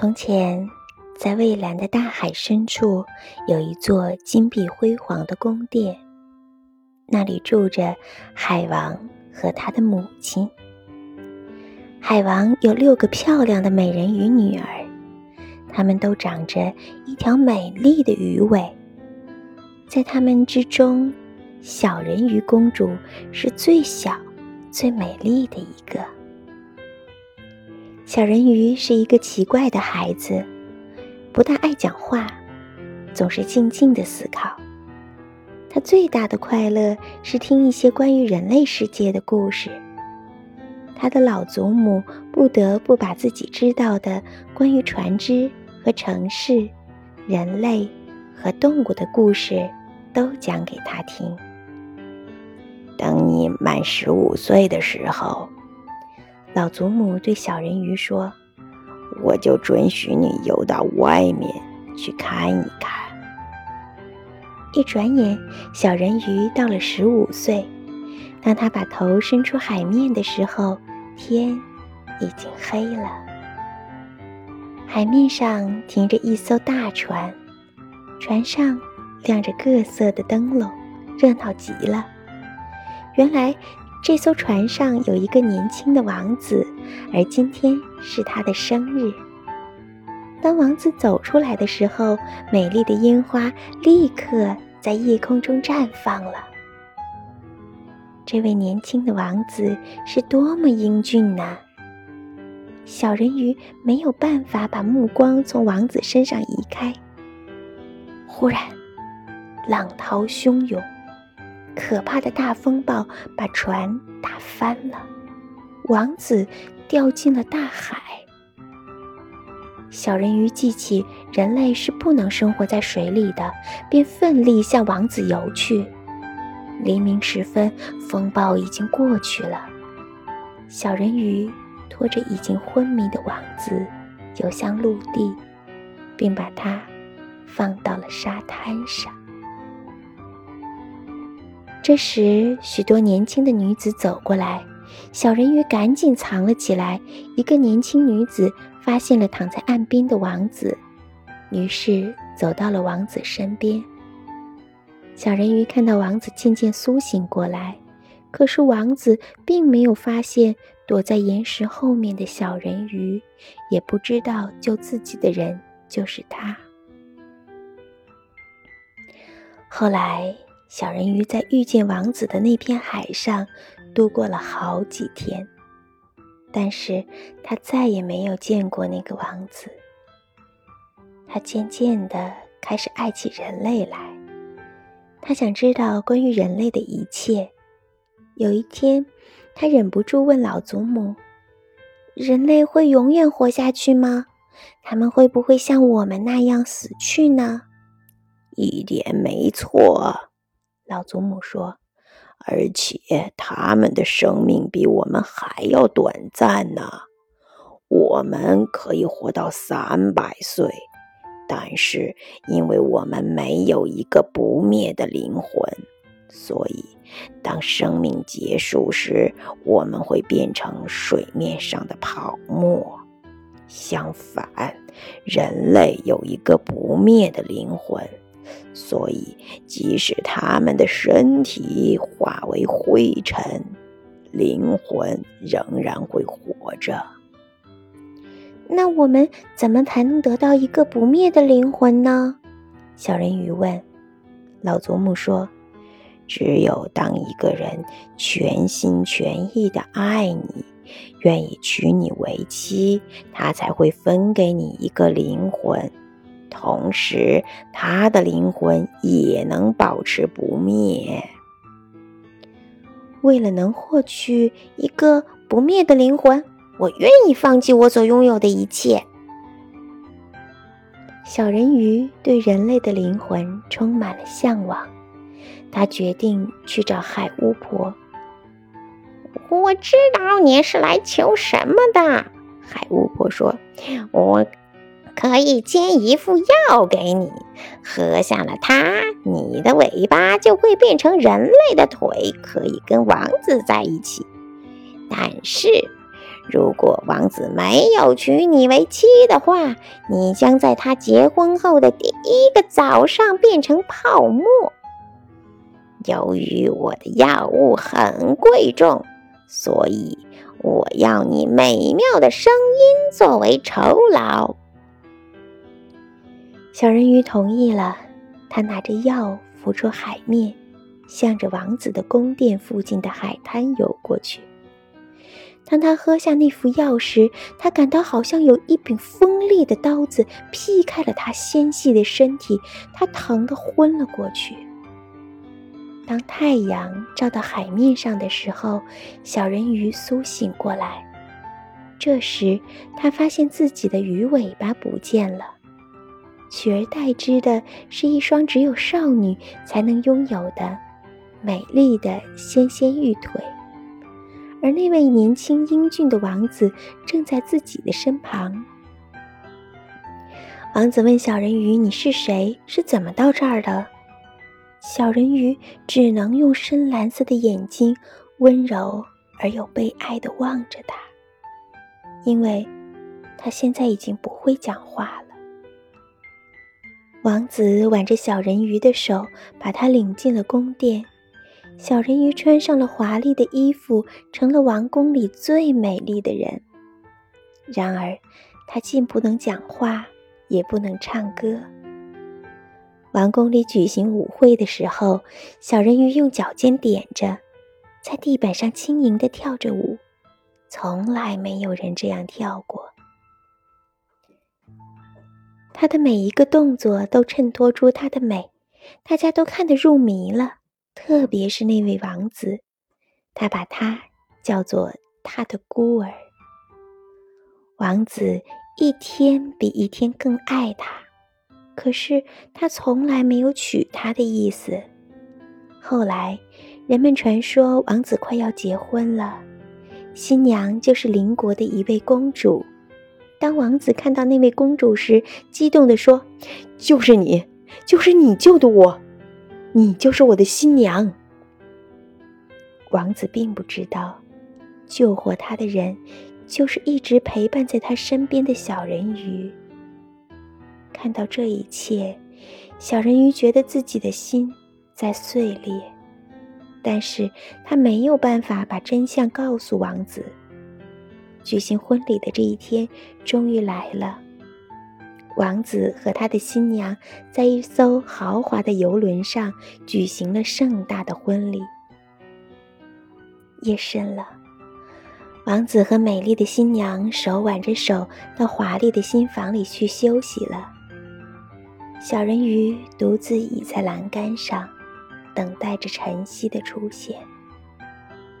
从前，在蔚蓝的大海深处，有一座金碧辉煌的宫殿，那里住着海王和他的母亲。海王有六个漂亮的美人鱼女儿，她们都长着一条美丽的鱼尾。在她们之中，小人鱼公主是最小、最美丽的一个。小人鱼是一个奇怪的孩子，不大爱讲话，总是静静的思考。他最大的快乐是听一些关于人类世界的故事。他的老祖母不得不把自己知道的关于船只和城市、人类和动物的故事都讲给他听。等你满十五岁的时候，老祖母对小人鱼说：“我就准许你游到外面去看一看。”一转眼，小人鱼到了十五岁。当他把头伸出海面的时候，天已经黑了，海面上停着一艘大船，船上亮着各色的灯笼，热闹极了。原来这艘船上有一个年轻的王子，而今天是他的生日。当王子走出来的时候，美丽的烟花立刻在夜空中绽放了。这位年轻的王子是多么英俊呢！小人鱼没有办法把目光从王子身上移开。忽然，浪涛汹涌，可怕的大风暴把船打翻了，王子掉进了大海。小人鱼记起人类是不能生活在水里的，便奋力向王子游去。黎明时分，风暴已经过去了。小人鱼拖着已经昏迷的王子游向陆地，并把它放到了沙滩上。这时，许多年轻的女子走过来，小人鱼赶紧藏了起来。一个年轻女子发现了躺在岸边的王子，于是走到了王子身边。小人鱼看到王子渐渐苏醒过来，可是王子并没有发现躲在岩石后面的小人鱼，也不知道救自己的人就是他。后来，小人鱼在遇见王子的那片海上度过了好几天，但是他再也没有见过那个王子。他渐渐地开始爱起人类来。他想知道关于人类的一切。有一天，他忍不住问老祖母：“人类会永远活下去吗？他们会不会像我们那样死去呢？”“一点没错。”老祖母说，“而且他们的生命比我们还要短暂呢。我们可以活到三百岁。”但是，因为我们没有一个不灭的灵魂，所以当生命结束时，我们会变成水面上的泡沫。相反，人类有一个不灭的灵魂，所以即使他们的身体化为灰尘，灵魂仍然会活着。那我们怎么才能得到一个不灭的灵魂呢？小人鱼问。老祖母说：“只有当一个人全心全意的爱你，愿意娶你为妻，他才会分给你一个灵魂，同时他的灵魂也能保持不灭。为了能获取一个不灭的灵魂。”我愿意放弃我所拥有的一切。小人鱼对人类的灵魂充满了向往，他决定去找海巫婆。我知道你是来求什么的，海巫婆说：“我可以煎一副药给你，喝下了它，你的尾巴就会变成人类的腿，可以跟王子在一起。但是……”如果王子没有娶你为妻的话，你将在他结婚后的第一个早上变成泡沫。由于我的药物很贵重，所以我要你美妙的声音作为酬劳。小人鱼同意了，他拿着药浮出海面，向着王子的宫殿附近的海滩游过去。当他喝下那副药时，他感到好像有一柄锋利的刀子劈开了他纤细的身体，他疼得昏了过去。当太阳照到海面上的时候，小人鱼苏醒过来。这时，他发现自己的鱼尾巴不见了，取而代之的是一双只有少女才能拥有的美丽的纤纤玉腿。而那位年轻英俊的王子正在自己的身旁。王子问小人鱼：“你是谁？是怎么到这儿的？”小人鱼只能用深蓝色的眼睛温柔而又悲哀地望着他，因为他现在已经不会讲话了。王子挽着小人鱼的手，把他领进了宫殿。小人鱼穿上了华丽的衣服，成了王宫里最美丽的人。然而，他既不能讲话，也不能唱歌。王宫里举行舞会的时候，小人鱼用脚尖点着，在地板上轻盈地跳着舞，从来没有人这样跳过。她的每一个动作都衬托出她的美，大家都看得入迷了。特别是那位王子，他把她叫做他的孤儿。王子一天比一天更爱她，可是他从来没有娶她的意思。后来，人们传说王子快要结婚了，新娘就是邻国的一位公主。当王子看到那位公主时，激动地说：“就是你，就是你救的我。”你就是我的新娘。王子并不知道，救活他的人，就是一直陪伴在他身边的小人鱼。看到这一切，小人鱼觉得自己的心在碎裂，但是他没有办法把真相告诉王子。举行婚礼的这一天终于来了。王子和他的新娘在一艘豪华的游轮上举行了盛大的婚礼。夜深了，王子和美丽的新娘手挽着手到华丽的新房里去休息了。小人鱼独自倚在栏杆上，等待着晨曦的出现。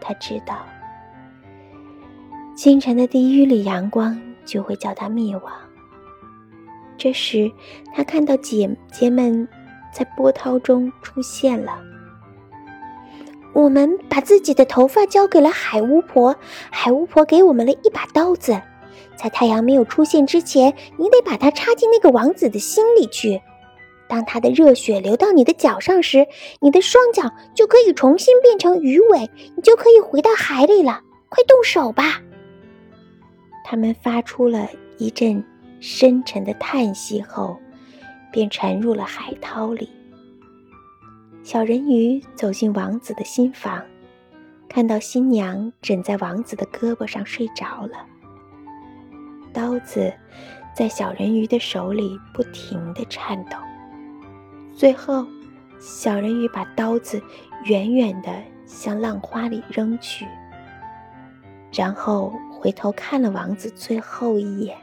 他知道，清晨的第一缕阳光就会叫他灭亡。这时，他看到姐姐们在波涛中出现了。我们把自己的头发交给了海巫婆，海巫婆给我们了一把刀子。在太阳没有出现之前，你得把它插进那个王子的心里去。当他的热血流到你的脚上时，你的双脚就可以重新变成鱼尾，你就可以回到海里了。快动手吧！他们发出了一阵。深沉的叹息后，便沉入了海涛里。小人鱼走进王子的新房，看到新娘枕在王子的胳膊上睡着了。刀子在小人鱼的手里不停地颤抖。最后，小人鱼把刀子远远地向浪花里扔去，然后回头看了王子最后一眼。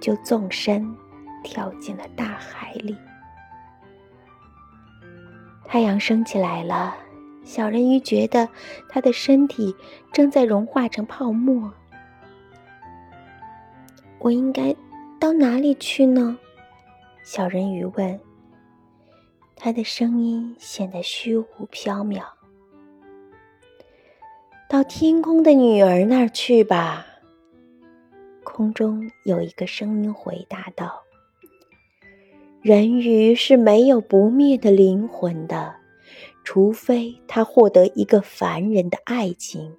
就纵身跳进了大海里。太阳升起来了，小人鱼觉得他的身体正在融化成泡沫。我应该到哪里去呢？小人鱼问。他的声音显得虚无缥缈。到天空的女儿那儿去吧。空中有一个声音回答道：“人鱼是没有不灭的灵魂的，除非他获得一个凡人的爱情。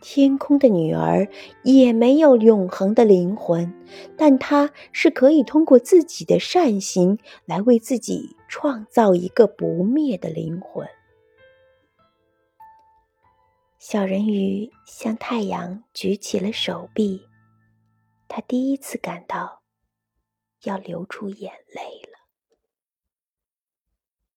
天空的女儿也没有永恒的灵魂，但她是可以通过自己的善行来为自己创造一个不灭的灵魂。小人鱼向太阳举起了手臂，他第一次感到要流出眼泪了。